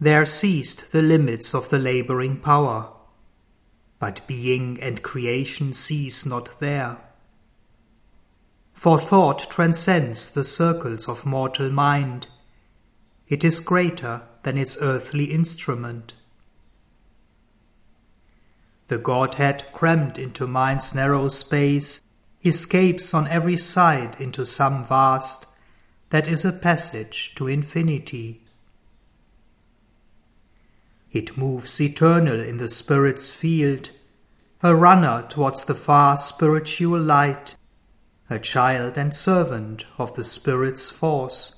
There ceased the limits of the laboring power, but being and creation cease not there. For thought transcends the circles of mortal mind, it is greater than its earthly instrument. The Godhead crammed into mind's narrow space escapes on every side into some vast that is a passage to infinity. It moves eternal in the Spirit's field, a runner towards the far spiritual light, a child and servant of the Spirit's force.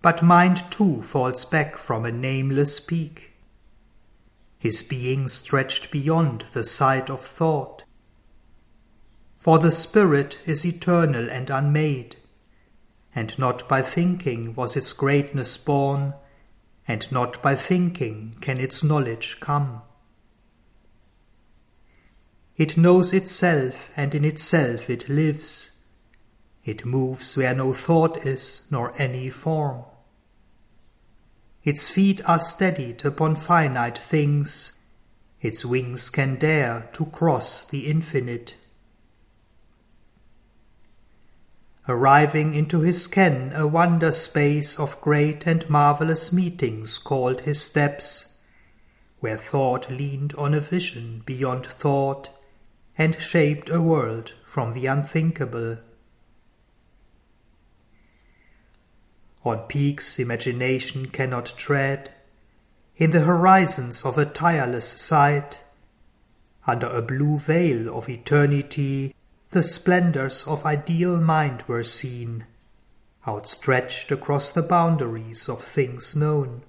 But mind too falls back from a nameless peak. His being stretched beyond the sight of thought. For the Spirit is eternal and unmade and not by thinking was its greatness born, and not by thinking can its knowledge come. It knows itself, and in itself it lives. It moves where no thought is, nor any form. Its feet are steadied upon finite things, its wings can dare to cross the infinite. Arriving into his ken a wonder space of great and marvelous meetings called his steps, where thought leaned on a vision beyond thought and shaped a world from the unthinkable. On peaks imagination cannot tread, in the horizons of a tireless sight, under a blue veil of eternity the splendors of ideal mind were seen, outstretched across the boundaries of things known.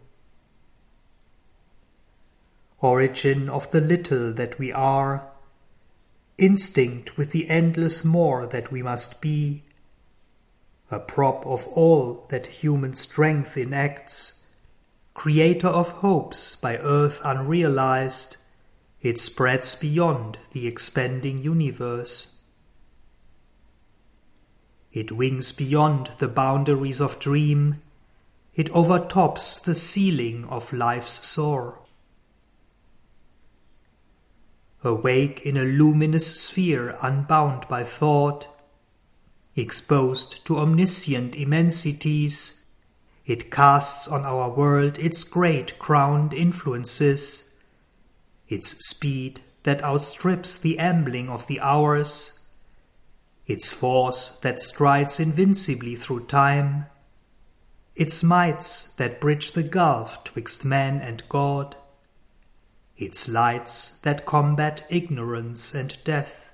Origin of the little that we are, instinct with the endless more that we must be, a prop of all that human strength enacts, creator of hopes by earth unrealized, it spreads beyond the expanding universe. It wings beyond the boundaries of dream. It overtops the ceiling of life's soar. Awake in a luminous sphere unbound by thought, exposed to omniscient immensities, it casts on our world its great crowned influences, its speed that outstrips the ambling of the hours, its force that strides invincibly through time, its mights that bridge the gulf twixt man and God, its lights that combat ignorance and death.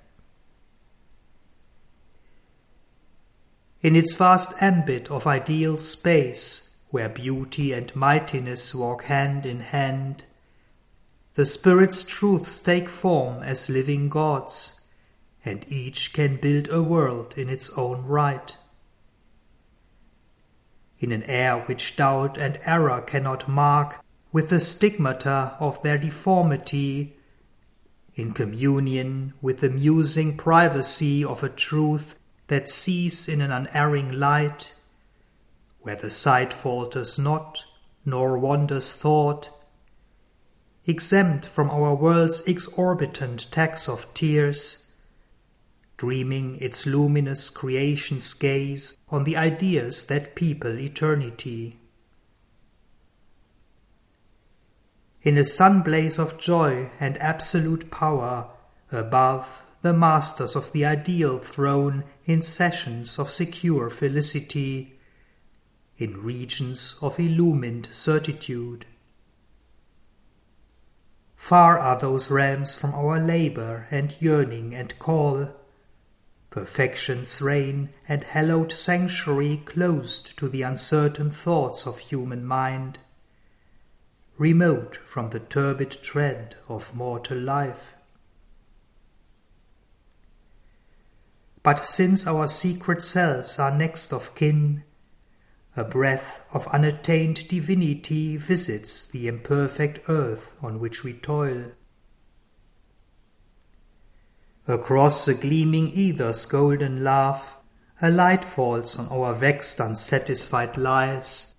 In its vast ambit of ideal space, where beauty and mightiness walk hand in hand, the Spirit's truths take form as living gods and each can build a world in its own right. In an air which doubt and error cannot mark with the stigmata of their deformity, in communion with the musing privacy of a truth that sees in an unerring light, where the sight falters not, nor wanders thought, exempt from our world's exorbitant tax of tears, dreaming its luminous creation's gaze on the ideas that people eternity. In a sun blaze of joy and absolute power, above, the masters of the ideal throne in sessions of secure felicity, in regions of illumined certitude. Far are those realms from our labor and yearning and call, Perfection's reign and hallowed sanctuary closed to the uncertain thoughts of human mind, remote from the turbid tread of mortal life. But since our secret selves are next of kin, a breath of unattained divinity visits the imperfect earth on which we toil. Across the gleaming ether's golden laugh, a light falls on our vexed, unsatisfied lives,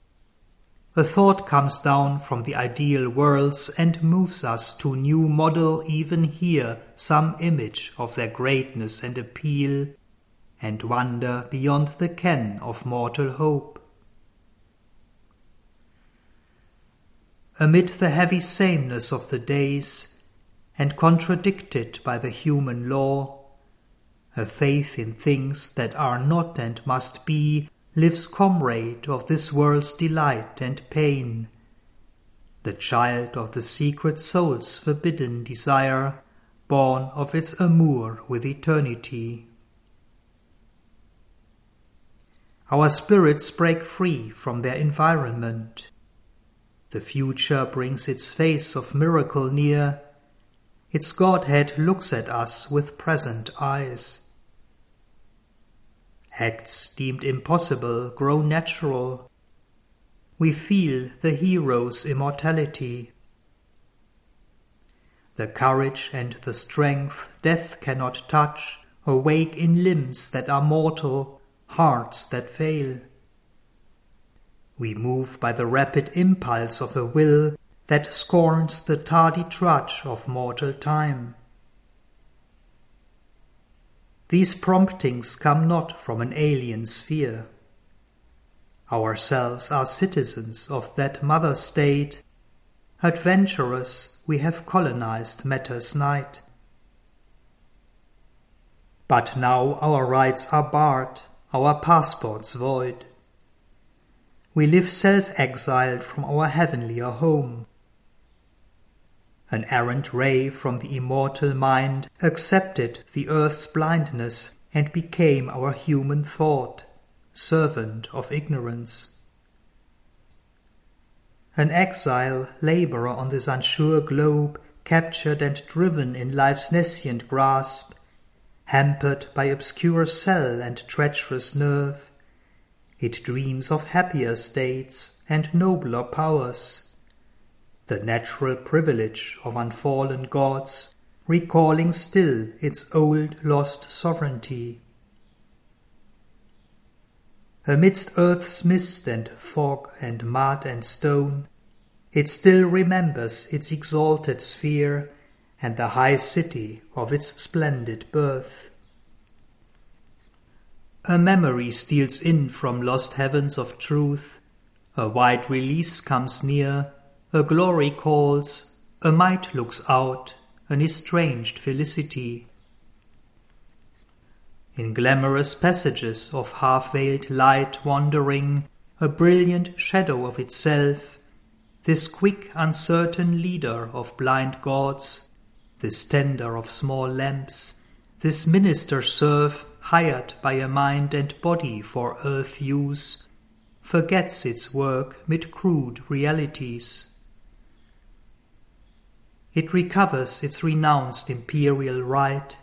A thought comes down from the ideal worlds and moves us to new model even here some image of their greatness and appeal, and wonder beyond the ken of mortal hope. Amid the heavy sameness of the days, and contradicted by the human law, a faith in things that are not and must be lives comrade of this world's delight and pain, the child of the secret soul's forbidden desire, born of its amour with eternity. Our spirits break free from their environment. The future brings its face of miracle near. Its Godhead looks at us with present eyes. Acts deemed impossible grow natural. We feel the hero's immortality. The courage and the strength death cannot touch awake in limbs that are mortal, hearts that fail. We move by the rapid impulse of a will that scorns the tardy trudge of mortal time. These promptings come not from an alien sphere. Ourselves are citizens of that mother state. Adventurous, we have colonized matter's night. But now our rights are barred, our passports void. We live self-exiled from our heavenlier home. An errant ray from the immortal mind accepted the earth's blindness and became our human thought, servant of ignorance. An exile, laborer on this unsure globe, captured and driven in life's nescient grasp, hampered by obscure cell and treacherous nerve, it dreams of happier states and nobler powers the natural privilege of unfallen gods, recalling still its old lost sovereignty. Amidst earth's mist and fog and mud and stone, it still remembers its exalted sphere and the high city of its splendid birth. A memory steals in from lost heavens of truth, a wide release comes near, a glory calls, a might looks out, an estranged felicity. In glamorous passages of half-veiled light wandering, a brilliant shadow of itself, this quick uncertain leader of blind gods, this tender of small lamps, this minister serf hired by a mind and body for earth use, forgets its work mid crude realities. It recovers its renounced imperial right.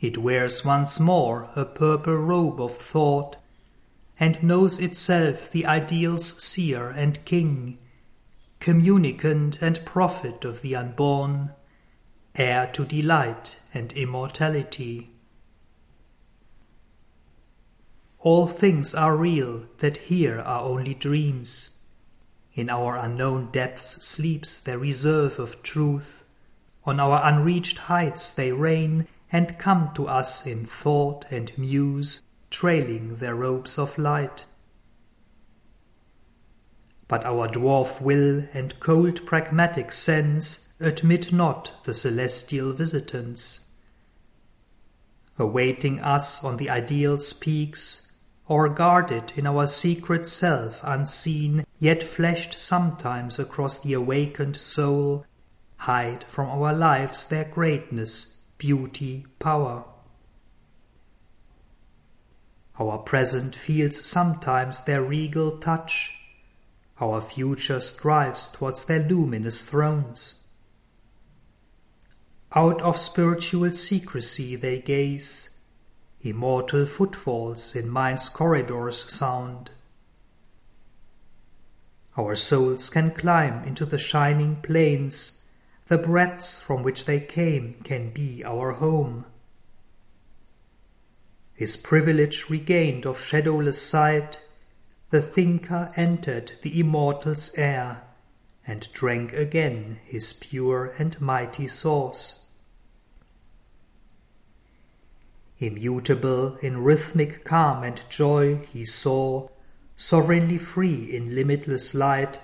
It wears once more a purple robe of thought, and knows itself the ideal's seer and king, communicant and prophet of the unborn, heir to delight and immortality. All things are real that here are only dreams. In our unknown depths sleeps their reserve of truth. On our unreached heights they reign and come to us in thought and muse, trailing their robes of light. But our dwarf will and cold pragmatic sense admit not the celestial visitants. Awaiting us on the ideal's peaks, or guarded in our secret self unseen, yet flashed sometimes across the awakened soul, hide from our lives their greatness, beauty, power. Our present feels sometimes their regal touch, our future strives towards their luminous thrones. Out of spiritual secrecy they gaze, Immortal footfalls in mind's corridors sound. Our souls can climb into the shining plains, the breadths from which they came can be our home. His privilege regained of shadowless sight, the thinker entered the immortal's air, and drank again his pure and mighty source. Immutable in rhythmic calm and joy, he saw, sovereignly free in limitless light,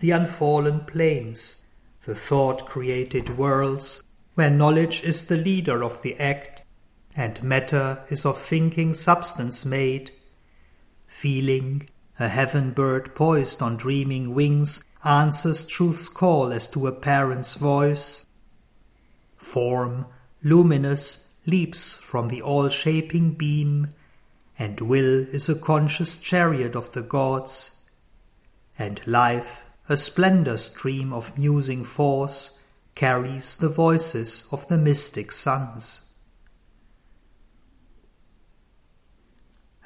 the unfallen plains, the thought created worlds, where knowledge is the leader of the act, and matter is of thinking substance made. Feeling, a heaven bird poised on dreaming wings, answers truth's call as to a parent's voice. Form, luminous, leaps from the all-shaping beam, and will is a conscious chariot of the gods, and life, a splendor stream of musing force, carries the voices of the mystic suns.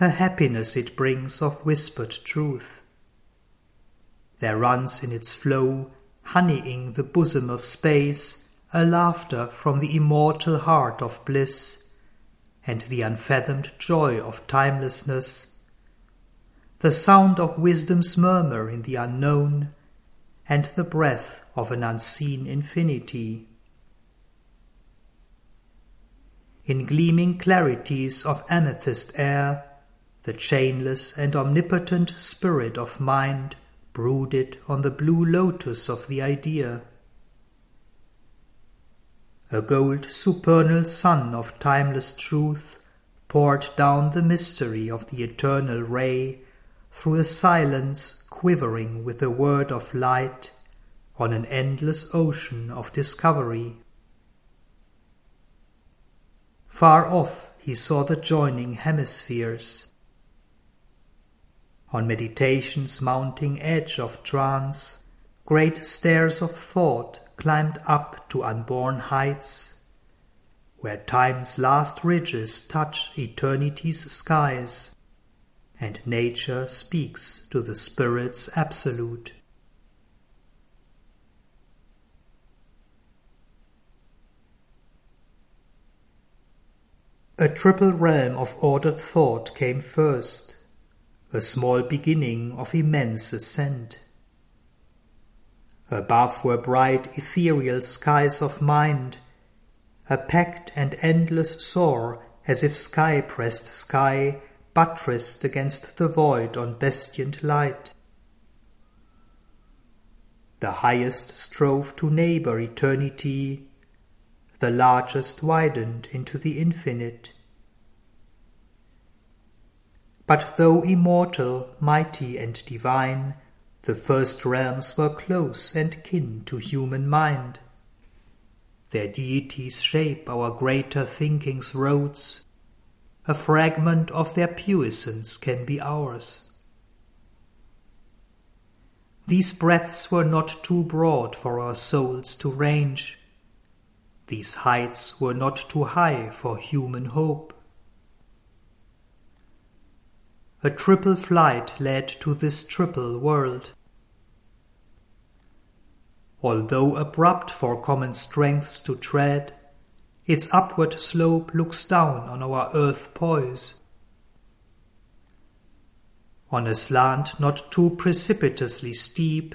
A happiness it brings of whispered truth. There runs in its flow, honeying the bosom of space, a laughter from the immortal heart of bliss, and the unfathomed joy of timelessness, the sound of wisdom's murmur in the unknown, and the breath of an unseen infinity. In gleaming clarities of amethyst air, the chainless and omnipotent spirit of mind brooded on the blue lotus of the idea a gold supernal sun of timeless truth poured down the mystery of the eternal ray through a silence quivering with the word of light on an endless ocean of discovery. Far off he saw the joining hemispheres. On meditation's mounting edge of trance, great stairs of thought climbed up to unborn heights, where time's last ridges touch eternity's skies, and nature speaks to the spirit's absolute. A triple realm of ordered thought came first, a small beginning of immense ascent. Above were bright ethereal skies of mind, a packed and endless soar as if sky pressed sky buttressed against the void on bestient light. The highest strove to neighbor eternity, the largest widened into the infinite. But though immortal, mighty, and divine, the first realms were close and kin to human mind. Their deities shape our greater thinking's roads. A fragment of their puissance can be ours. These breadths were not too broad for our souls to range. These heights were not too high for human hope. A triple flight led to this triple world. Although abrupt for common strengths to tread, its upward slope looks down on our earth poise. On a slant not too precipitously steep,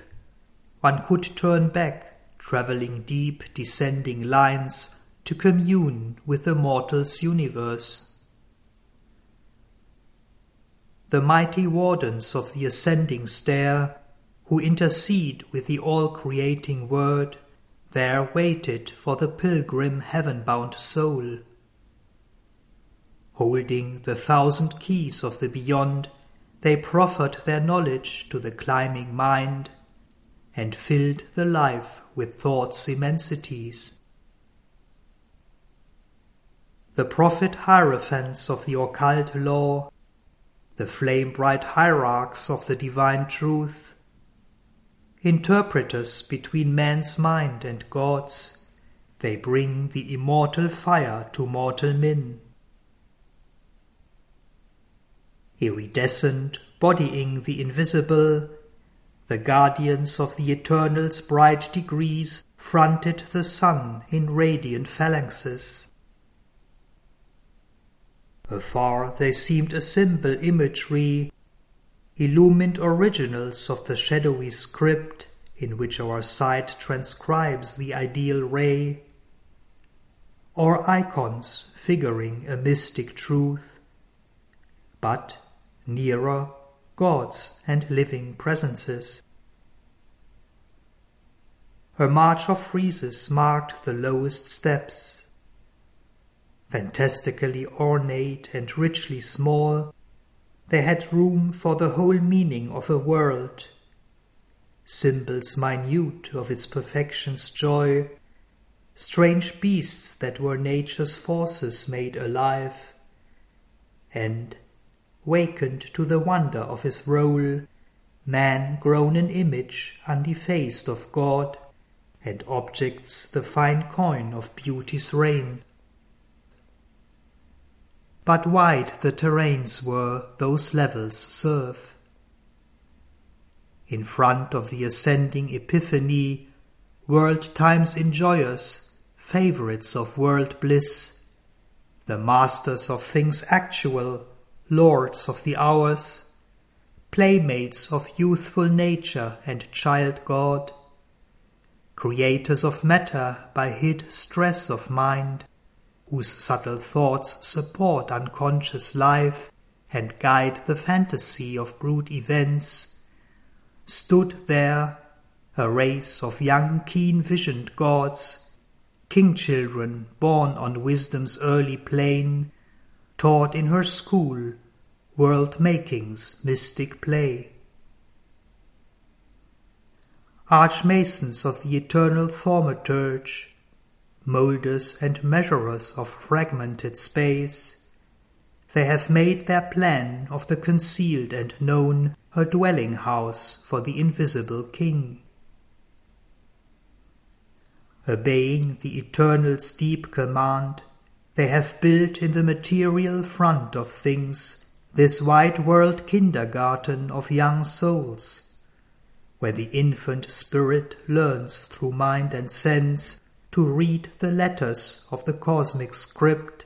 one could turn back, travelling deep descending lines to commune with the mortal's universe the mighty wardens of the ascending stair, who intercede with the all creating Word, there waited for the pilgrim heaven bound soul. Holding the thousand keys of the beyond, they proffered their knowledge to the climbing mind, and filled the life with thought's immensities. The prophet hierophants of the occult law the flame bright hierarchs of the divine truth, interpreters between man's mind and God's, they bring the immortal fire to mortal men. Iridescent, bodying the invisible, the guardians of the eternal's bright degrees fronted the sun in radiant phalanxes. Afar they seemed a simple imagery, illumined originals of the shadowy script in which our sight transcribes the ideal ray, or icons figuring a mystic truth, but nearer gods and living presences. Her march of friezes marked the lowest steps. Fantastically ornate and richly small, they had room for the whole meaning of a world. Symbols minute of its perfection's joy, strange beasts that were nature's forces made alive, and, wakened to the wonder of his role, man grown an image undefaced of God, and objects the fine coin of beauty's reign. But wide the terrains were those levels serve. In front of the ascending Epiphany, world times enjoyers, favorites of world bliss, the masters of things actual, lords of the hours, playmates of youthful nature and child God, creators of matter by hid stress of mind, whose subtle thoughts support unconscious life and guide the fantasy of brute events, stood there a race of young keen-visioned gods, king-children born on wisdom's early plain, taught in her school world-making's mystic play. Archmasons of the eternal thaumaturge, moulders and measurers of fragmented space. They have made their plan of the concealed and known a dwelling house for the invisible King. Obeying the Eternal's deep command, they have built in the material front of things this wide world kindergarten of young souls, where the infant spirit learns through mind and sense to read the letters of the cosmic script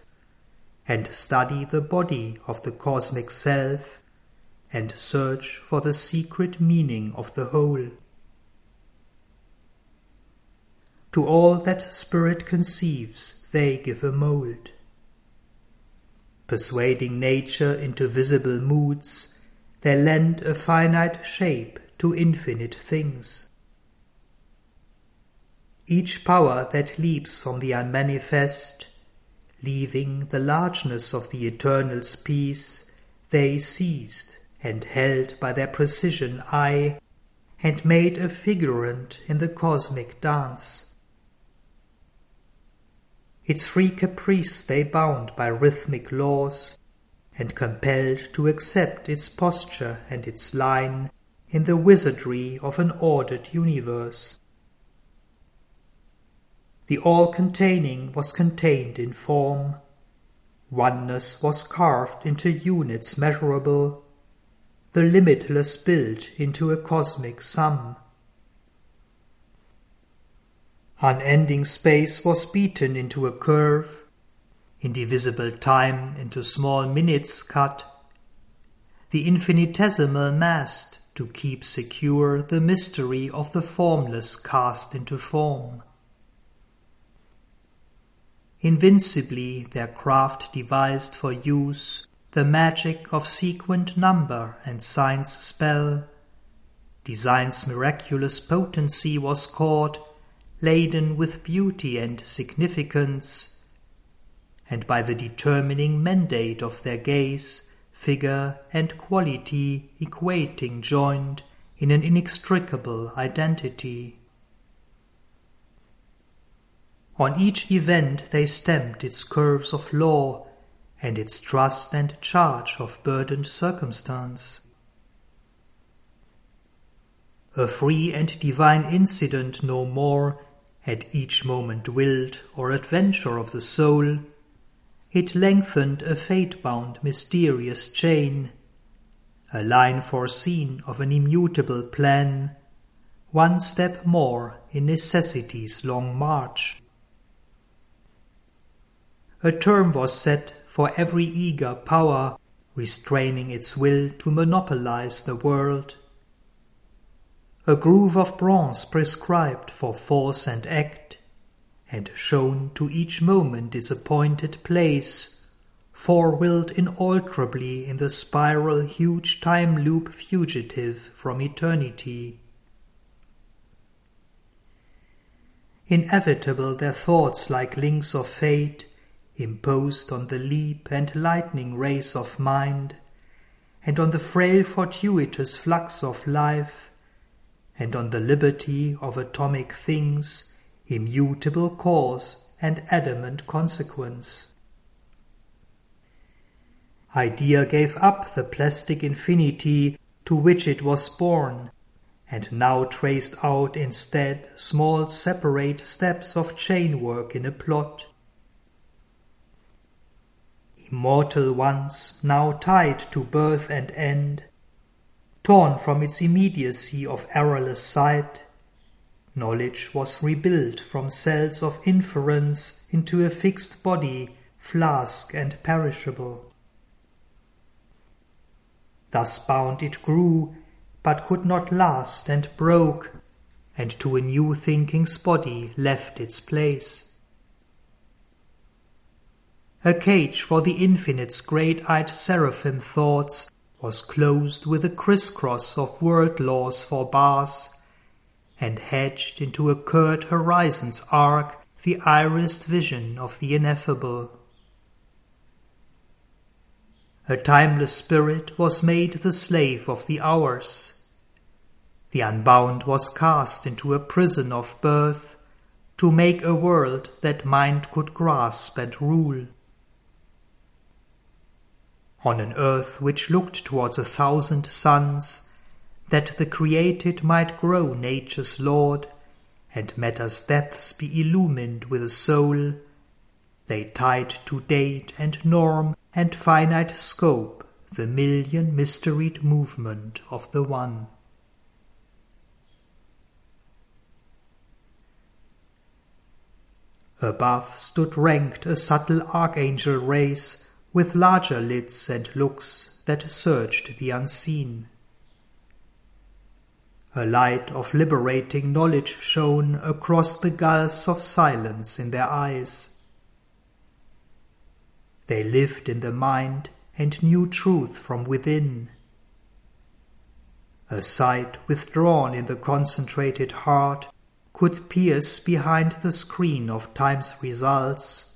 and study the body of the cosmic self and search for the secret meaning of the whole. To all that spirit conceives, they give a mould. Persuading nature into visible moods, they lend a finite shape to infinite things. Each power that leaps from the unmanifest, leaving the largeness of the Eternal's peace, they seized and held by their precision eye, and made a figurant in the cosmic dance. Its free caprice they bound by rhythmic laws, and compelled to accept its posture and its line in the wizardry of an ordered universe. The all-containing was contained in form. Oneness was carved into units measurable, the limitless built into a cosmic sum. Unending space was beaten into a curve, indivisible time into small minutes cut, the infinitesimal massed to keep secure the mystery of the formless cast into form. Invincibly their craft devised for use the magic of sequent number and sign's spell. Design's miraculous potency was caught, laden with beauty and significance, and by the determining mandate of their gaze, figure and quality equating joined in an inextricable identity. On each event they stamped its curves of law and its trust and charge of burdened circumstance. A free and divine incident no more, at each moment willed or adventure of the soul, it lengthened a fate-bound mysterious chain, a line foreseen of an immutable plan, one step more in necessity's long march. A term was set for every eager power restraining its will to monopolize the world. A groove of bronze prescribed for force and act, and shown to each moment its appointed place, four-willed inalterably in the spiral huge time loop fugitive from eternity. Inevitable their thoughts like links of fate, imposed on the leap and lightning race of mind, and on the frail fortuitous flux of life, and on the liberty of atomic things, immutable cause and adamant consequence. Idea gave up the plastic infinity to which it was born, and now traced out instead small separate steps of chain work in a plot. Immortal once, now tied to birth and end, torn from its immediacy of errorless sight, knowledge was rebuilt from cells of inference into a fixed body, flask and perishable. Thus bound it grew, but could not last, and broke, and to a new thinking's body left its place. A cage for the infinite's great-eyed seraphim thoughts was closed with a crisscross of world laws for bars, and hedged into a curt horizon's arc the irised vision of the ineffable. A timeless spirit was made the slave of the hours. The unbound was cast into a prison of birth to make a world that mind could grasp and rule. On an earth which looked towards a thousand suns, that the created might grow nature's lord, and matter's depths be illumined with a soul, they tied to date and norm and finite scope the million mysteried movement of the One. Above stood ranked a subtle archangel race with larger lids and looks that searched the unseen. A light of liberating knowledge shone across the gulfs of silence in their eyes. They lived in the mind and knew truth from within. A sight withdrawn in the concentrated heart could pierce behind the screen of time's results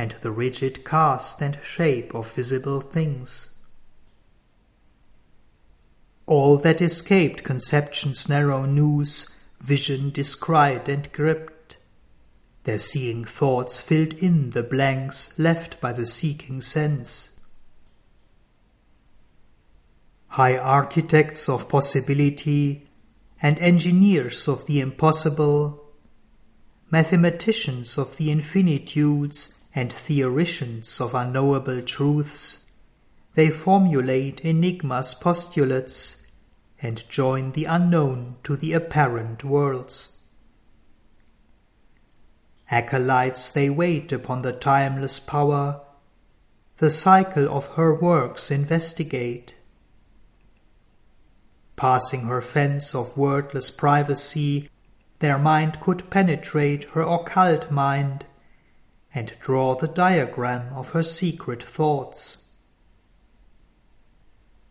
and the rigid cast and shape of visible things. All that escaped conception's narrow noose, vision descried and gripped their seeing thoughts filled in the blanks left by the seeking sense. High architects of possibility and engineers of the impossible, mathematicians of the infinitudes and theoricians of unknowable truths, they formulate enigmas postulates and join the unknown to the apparent worlds. Acolytes they wait upon the timeless power, the cycle of her works investigate. Passing her fence of wordless privacy, their mind could penetrate her occult mind and draw the diagram of her secret thoughts.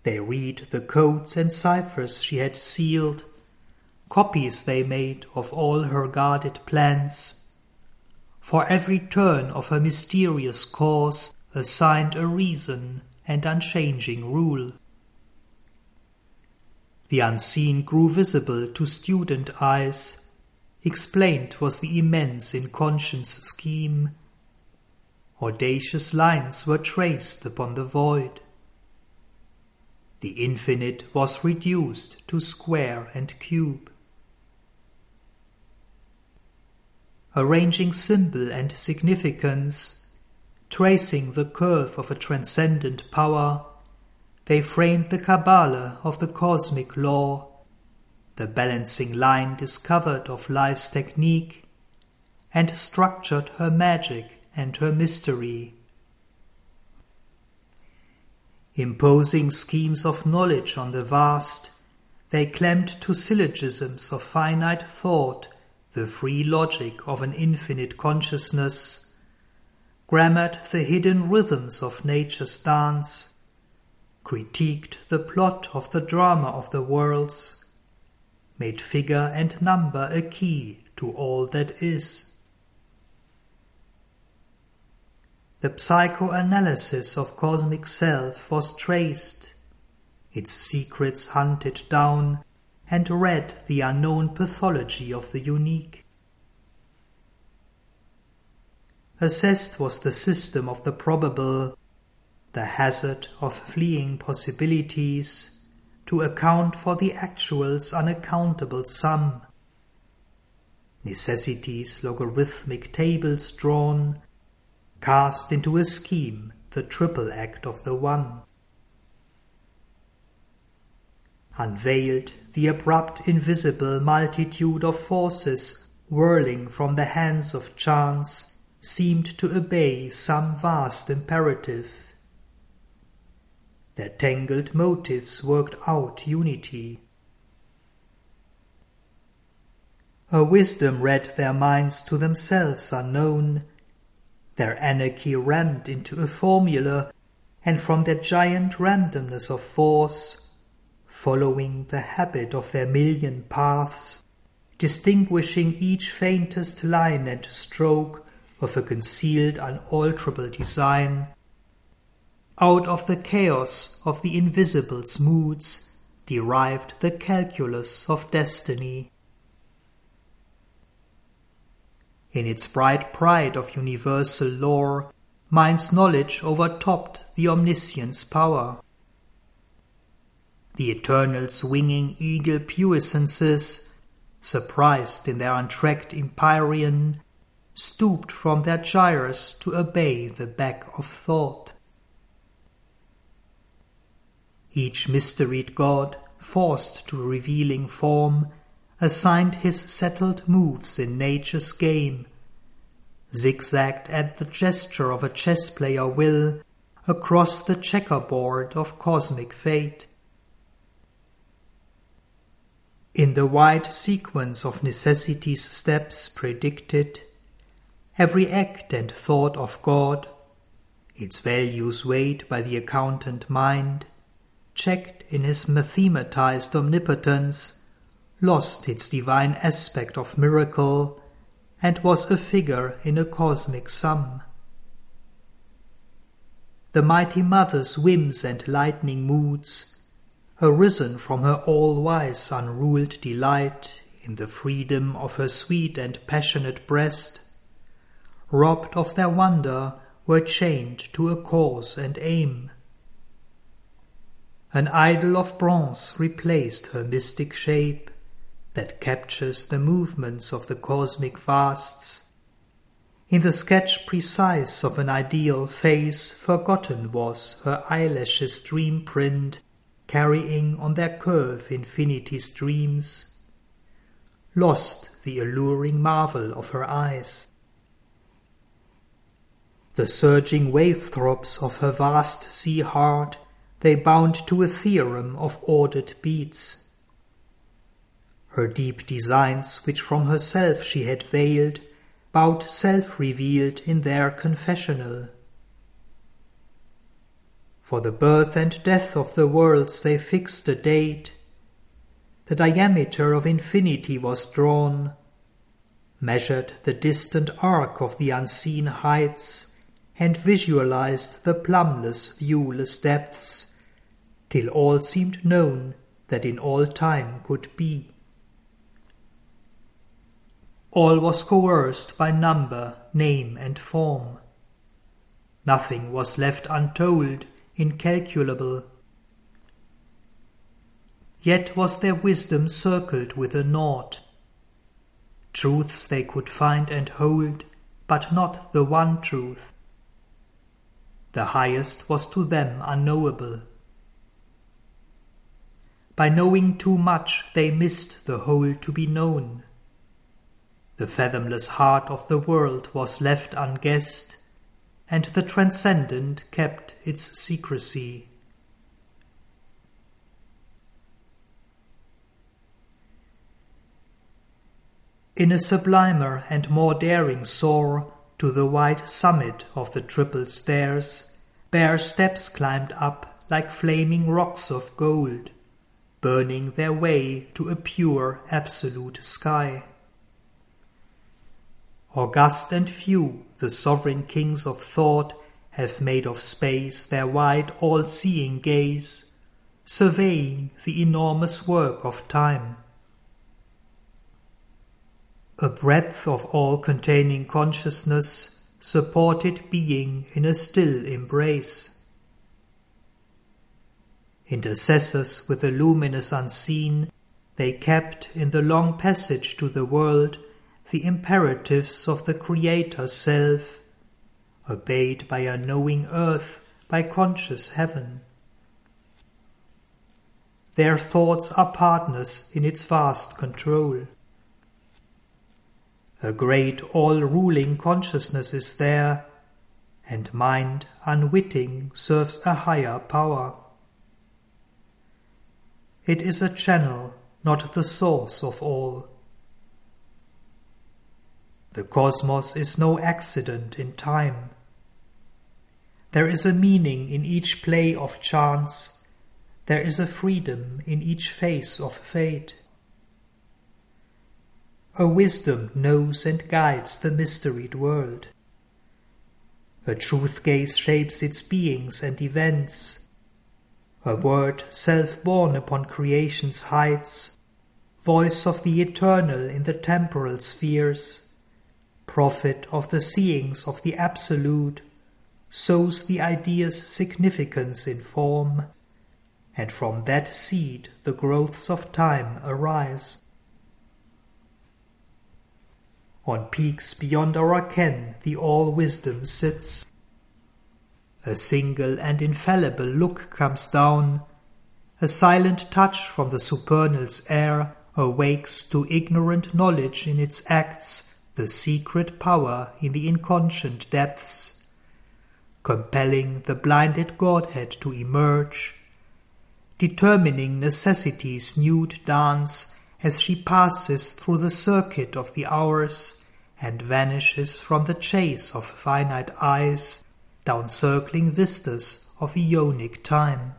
They read the codes and ciphers she had sealed, copies they made of all her guarded plans for every turn of her mysterious course assigned a reason and unchanging rule. The unseen grew visible to student eyes, explained was the immense inconscience scheme. Audacious lines were traced upon the void. The infinite was reduced to square and cube. arranging symbol and significance, tracing the curve of a transcendent power, they framed the Kabbalah of the cosmic law, the balancing line discovered of life's technique, and structured her magic and her mystery. Imposing schemes of knowledge on the vast, they clamped to syllogisms of finite thought the free logic of an infinite consciousness, grammared the hidden rhythms of nature's dance, critiqued the plot of the drama of the worlds, made figure and number a key to all that is. The psychoanalysis of cosmic self was traced, its secrets hunted down, and read the unknown pathology of the unique. Assessed was the system of the probable, the hazard of fleeing possibilities, to account for the actual's unaccountable sum. Necessity's logarithmic tables drawn, cast into a scheme the triple act of the one. Unveiled the abrupt invisible multitude of forces whirling from the hands of chance seemed to obey some vast imperative. Their tangled motives worked out unity. A wisdom read their minds to themselves unknown, their anarchy rammed into a formula, and from their giant randomness of force, following the habit of their million paths, distinguishing each faintest line and stroke of a concealed unalterable design, out of the chaos of the invisible's moods derived the calculus of destiny. In its bright pride of universal lore, mind's knowledge overtopped the omniscient's power. The eternal swinging eagle puissances, surprised in their untracked empyrean, stooped from their gyres to obey the beck of thought. Each mysteried god, forced to revealing form, assigned his settled moves in nature's game, zigzagged at the gesture of a chess player will across the checkerboard of cosmic fate. In the wide sequence of necessity's steps predicted, every act and thought of God, its values weighed by the accountant mind, checked in his mathematized omnipotence, lost its divine aspect of miracle, and was a figure in a cosmic sum. The mighty mother's whims and lightning moods, arisen from her all-wise unruled delight in the freedom of her sweet and passionate breast, robbed of their wonder, were chained to a cause and aim. An idol of bronze replaced her mystic shape, that captures the movements of the cosmic vasts. In the sketch precise of an ideal face, forgotten was her eyelashes' dream print, carrying on their curve infinity's dreams. Lost the alluring marvel of her eyes. The surging wave throbs of her vast sea heart, they bound to a theorem of ordered beats her deep designs, which from herself she had veiled, bowed self-revealed in their confessional. For the birth and death of the worlds they fixed a date. The diameter of infinity was drawn, measured the distant arc of the unseen heights, and visualized the plumbless, viewless depths, till all seemed known that in all time could be. All was coerced by number, name, and form. Nothing was left untold, incalculable. Yet was their wisdom circled with a naught. Truths they could find and hold, but not the one truth. The highest was to them unknowable. By knowing too much, they missed the whole to be known. The fathomless heart of the world was left unguessed, and the transcendent kept its secrecy. In a sublimer and more daring soar to the wide summit of the triple stairs, bare steps climbed up like flaming rocks of gold, burning their way to a pure absolute sky. August and few, the sovereign kings of thought have made of space their wide all-seeing gaze, surveying the enormous work of time. A breadth of all-containing consciousness supported being in a still embrace. Intercessors with the luminous unseen, they kept in the long passage to the world the imperatives of the Creator's self, obeyed by a knowing earth, by conscious heaven. Their thoughts are partners in its vast control. A great all-ruling consciousness is there, and mind, unwitting, serves a higher power. It is a channel, not the source of all. The cosmos is no accident in time. There is a meaning in each play of chance. There is a freedom in each phase of fate. A wisdom knows and guides the mysteried world. A truth gaze shapes its beings and events. A word self-born upon creation's heights, voice of the eternal in the temporal spheres, prophet of the seeings of the Absolute, sows the idea's significance in form, and from that seed the growths of time arise. On peaks beyond our ken the all-wisdom sits. A single and infallible look comes down, a silent touch from the supernal's air awakes to ignorant knowledge in its acts the secret power in the inconscient depths, compelling the blinded Godhead to emerge, determining necessity's nude dance as she passes through the circuit of the hours and vanishes from the chase of finite eyes down circling vistas of aeonic time.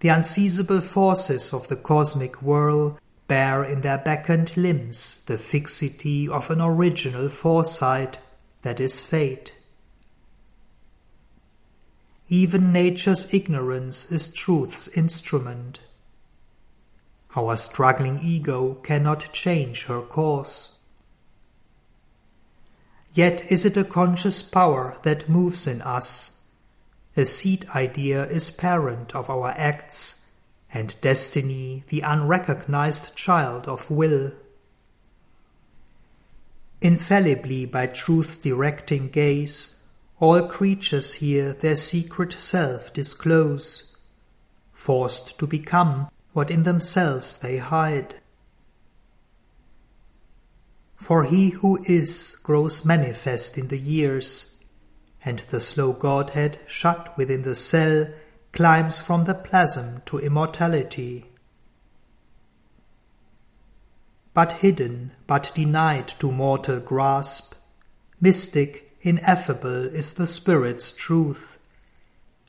The unseizable forces of the cosmic whirl bear in their bacchant limbs the fixity of an original foresight that is fate. Even nature's ignorance is truth's instrument. Our struggling ego cannot change her course. Yet is it a conscious power that moves in us. A seed idea is parent of our acts and destiny the unrecognized child of will. Infallibly by truth's directing gaze, all creatures here their secret self disclose, forced to become what in themselves they hide. For he who is grows manifest in the years, and the slow Godhead shut within the cell climbs from the plasm to immortality. But hidden, but denied to mortal grasp, mystic, ineffable is the Spirit's truth,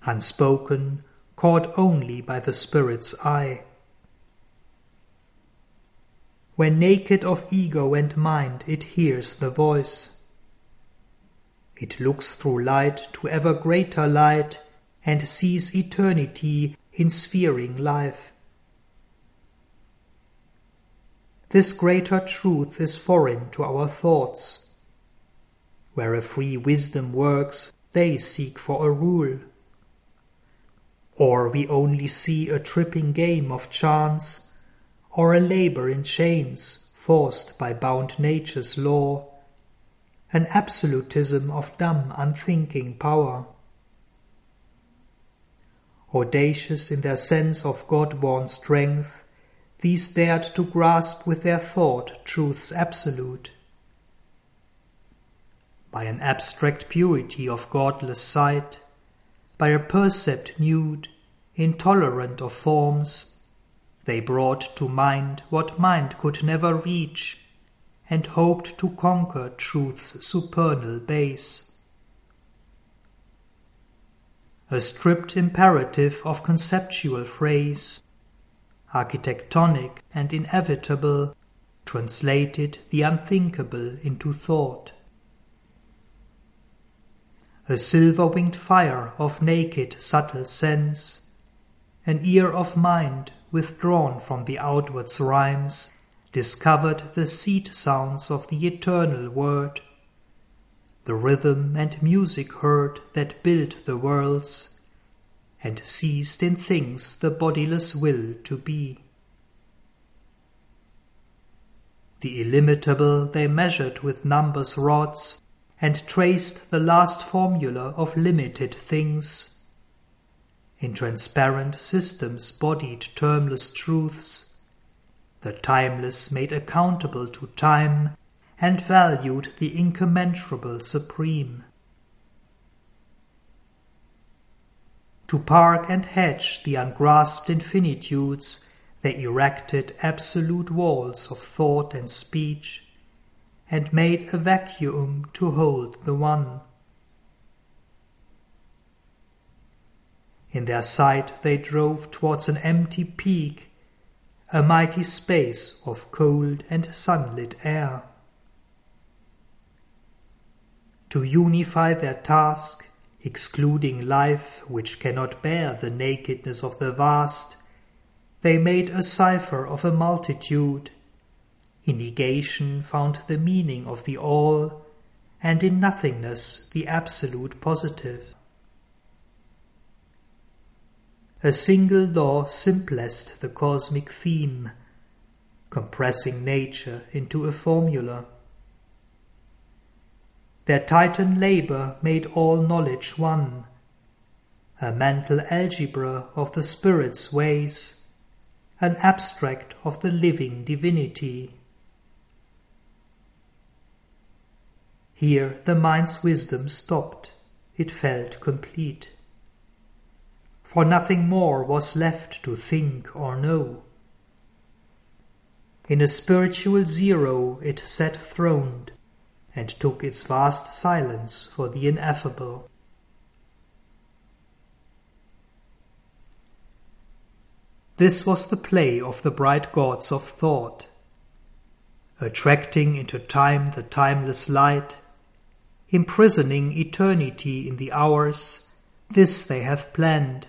unspoken, caught only by the Spirit's eye. When naked of ego and mind it hears the voice, it looks through light to ever greater light and sees eternity in sphering life. This greater truth is foreign to our thoughts. Where a free wisdom works, they seek for a rule. Or we only see a tripping game of chance, or a labor in chains forced by bound nature's law, an absolutism of dumb unthinking power audacious in their sense of God-born strength, these dared to grasp with their thought truth's absolute. By an abstract purity of godless sight, by a percept nude, intolerant of forms, They brought to mind what mind could never reach, and hoped to conquer truth's supernal base. A stripped imperative of conceptual phrase, architectonic and inevitable, translated the unthinkable into thought. A silver winged fire of naked subtle sense, an ear of mind withdrawn from the outward's rhymes, discovered the seed sounds of the eternal word, the rhythm and music heard that built the worlds, and seized in things the bodiless will to be. The illimitable they measured with numbers rods, and traced the last formula of limited things. In transparent systems bodied termless truths, the timeless made accountable to time and valued the incommensurable supreme. To park and hedge the ungrasped infinitudes, they erected absolute walls of thought and speech, and made a vacuum to hold the one. In their sight they drove towards an empty peak, a mighty space of cold and sunlit air. To unify their task, excluding life which cannot bear the nakedness of the vast, they made a cipher of a multitude in negation found the meaning of the all, and in nothingness the absolute positive. A single law simplest the cosmic theme, compressing nature into a formula. Their Titan labor made all knowledge one, a mental algebra of the Spirit's ways, an abstract of the living divinity. Here the mind's wisdom stopped, it felt complete. For nothing more was left to think or know. In a spiritual zero it sat throned, and took its vast silence for the ineffable. This was the play of the bright gods of thought, attracting into time the timeless light imprisoning eternity in the hours, this they have planned,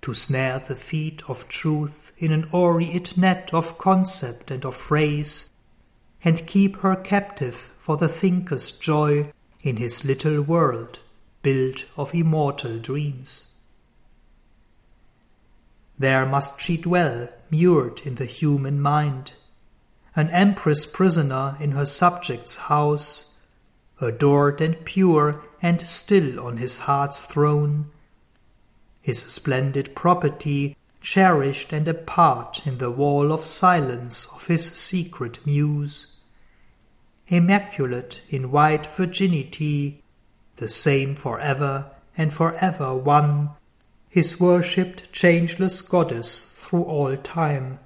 to snare the feet of truth in an aureate net of concept and of phrase, and keep her captive for the thinker's joy in his little world built of immortal dreams. There must she dwell, mured in the human mind, an empress prisoner in her subject's house, adored and pure and still on his heart's throne, his splendid property cherished and apart in the wall of silence of his secret muse, immaculate in white virginity, the same for ever and for ever one, his worshipped changeless goddess through all time.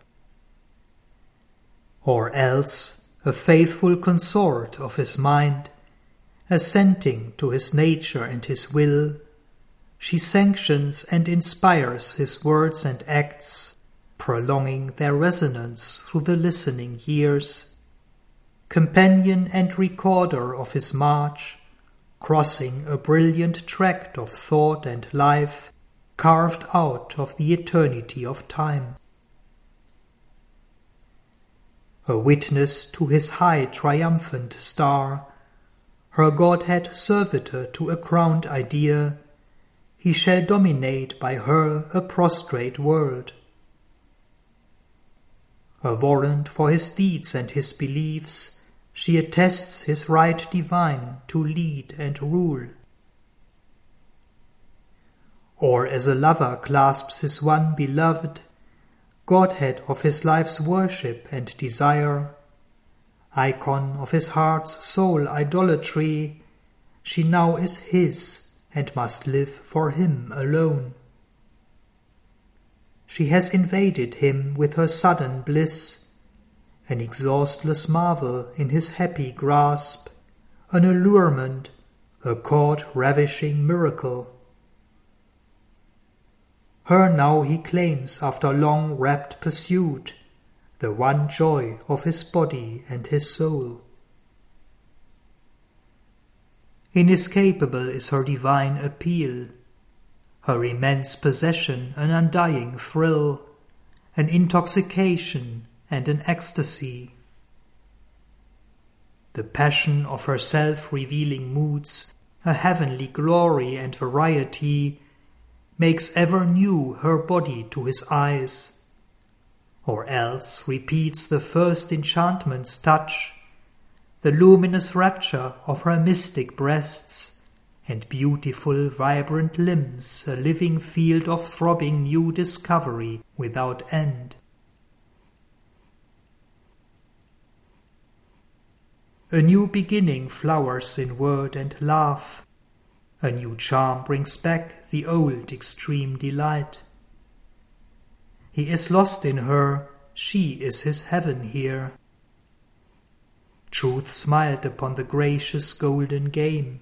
Or else a faithful consort of his mind, assenting to his nature and his will, she sanctions and inspires his words and acts, prolonging their resonance through the listening years. Companion and recorder of his march, crossing a brilliant tract of thought and life carved out of the eternity of time. A witness to his high triumphant star, her Godhead servitor to a crowned idea, he shall dominate by her a prostrate world. A warrant for his deeds and his beliefs, she attests his right divine to lead and rule. Or as a lover clasps his one beloved, Godhead of his life's worship and desire, icon of his heart's sole idolatry, she now is his and must live for him alone. She has invaded him with her sudden bliss, an exhaustless marvel in his happy grasp, an allurement, a cord ravishing miracle. Her now he claims after long rapt pursuit, the one joy of his body and his soul. Inescapable is her divine appeal, her immense possession an undying thrill, an intoxication and an ecstasy. The passion of her self revealing moods, her heavenly glory and variety, makes ever new her body to his eyes, or else repeats the first enchantment's touch the luminous rapture of her mystic breasts, and beautiful vibrant limbs, a living field of throbbing new discovery without end. A new beginning flowers in word and laugh. A new charm brings back the old extreme delight. He is lost in her, she is his heaven here. Truth smiled upon the gracious golden game.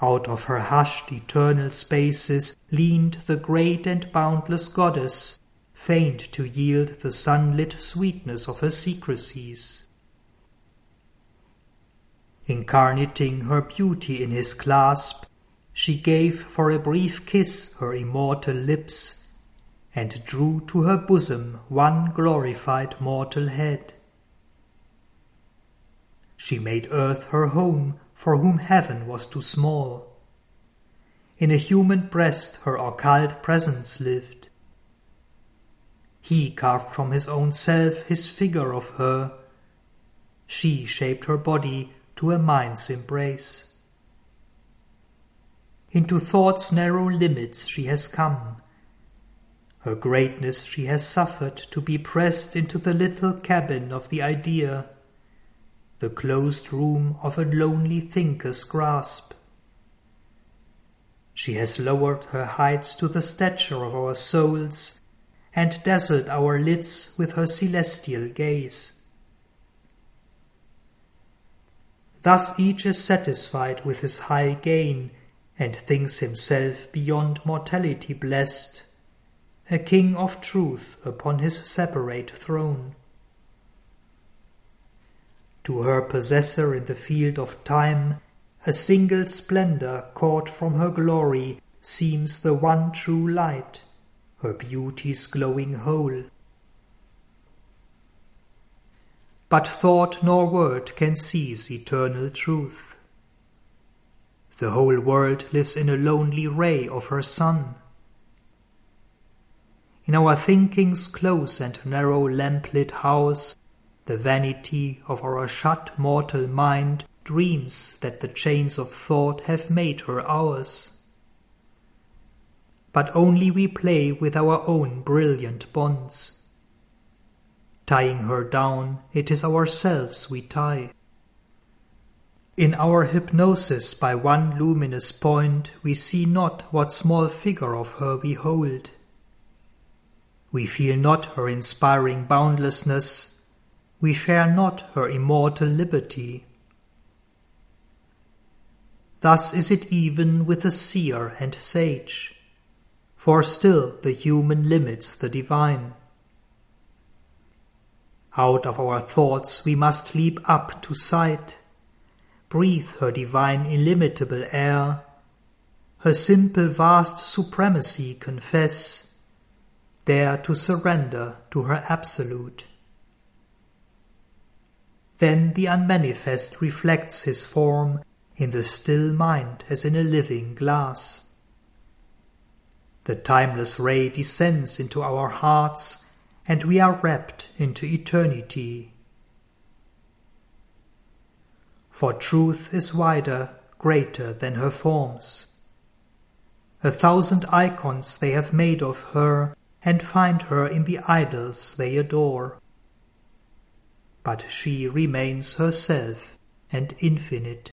Out of her hushed eternal spaces leaned the great and boundless goddess, faint to yield the sunlit sweetness of her secrecies. Incarnating her beauty in his clasp, she gave for a brief kiss her immortal lips, and drew to her bosom one glorified mortal head. She made earth her home for whom heaven was too small. In a human breast her occult presence lived. He carved from his own self his figure of her. She shaped her body to a mind's embrace. Into thought's narrow limits she has come. Her greatness she has suffered to be pressed into the little cabin of the idea the closed room of a lonely thinker's grasp. She has lowered her heights to the stature of our souls, and dazzled our lids with her celestial gaze. Thus each is satisfied with his high gain, and thinks himself beyond mortality blessed, a king of truth upon his separate throne. To her possessor in the field of time, a single splendor caught from her glory seems the one true light, her beauty's glowing whole. But thought nor word can seize eternal truth. The whole world lives in a lonely ray of her sun. In our thinking's close and narrow lamplit house the vanity of our shut mortal mind dreams that the chains of thought have made her ours. But only we play with our own brilliant bonds. Tying her down, it is ourselves we tie. In our hypnosis by one luminous point, we see not what small figure of her we hold. We feel not her inspiring boundlessness, we share not her immortal liberty. Thus is it even with the seer and sage, for still the human limits the divine. Out of our thoughts we must leap up to sight, breathe her divine illimitable air, her simple vast supremacy confess, dare to surrender to her absolute. Then the unmanifest reflects his form in the still mind as in a living glass. The timeless ray descends into our hearts, and we are wrapped into eternity. For truth is wider, greater than her forms. A thousand icons they have made of her, and find her in the idols they adore but she remains herself and infinite.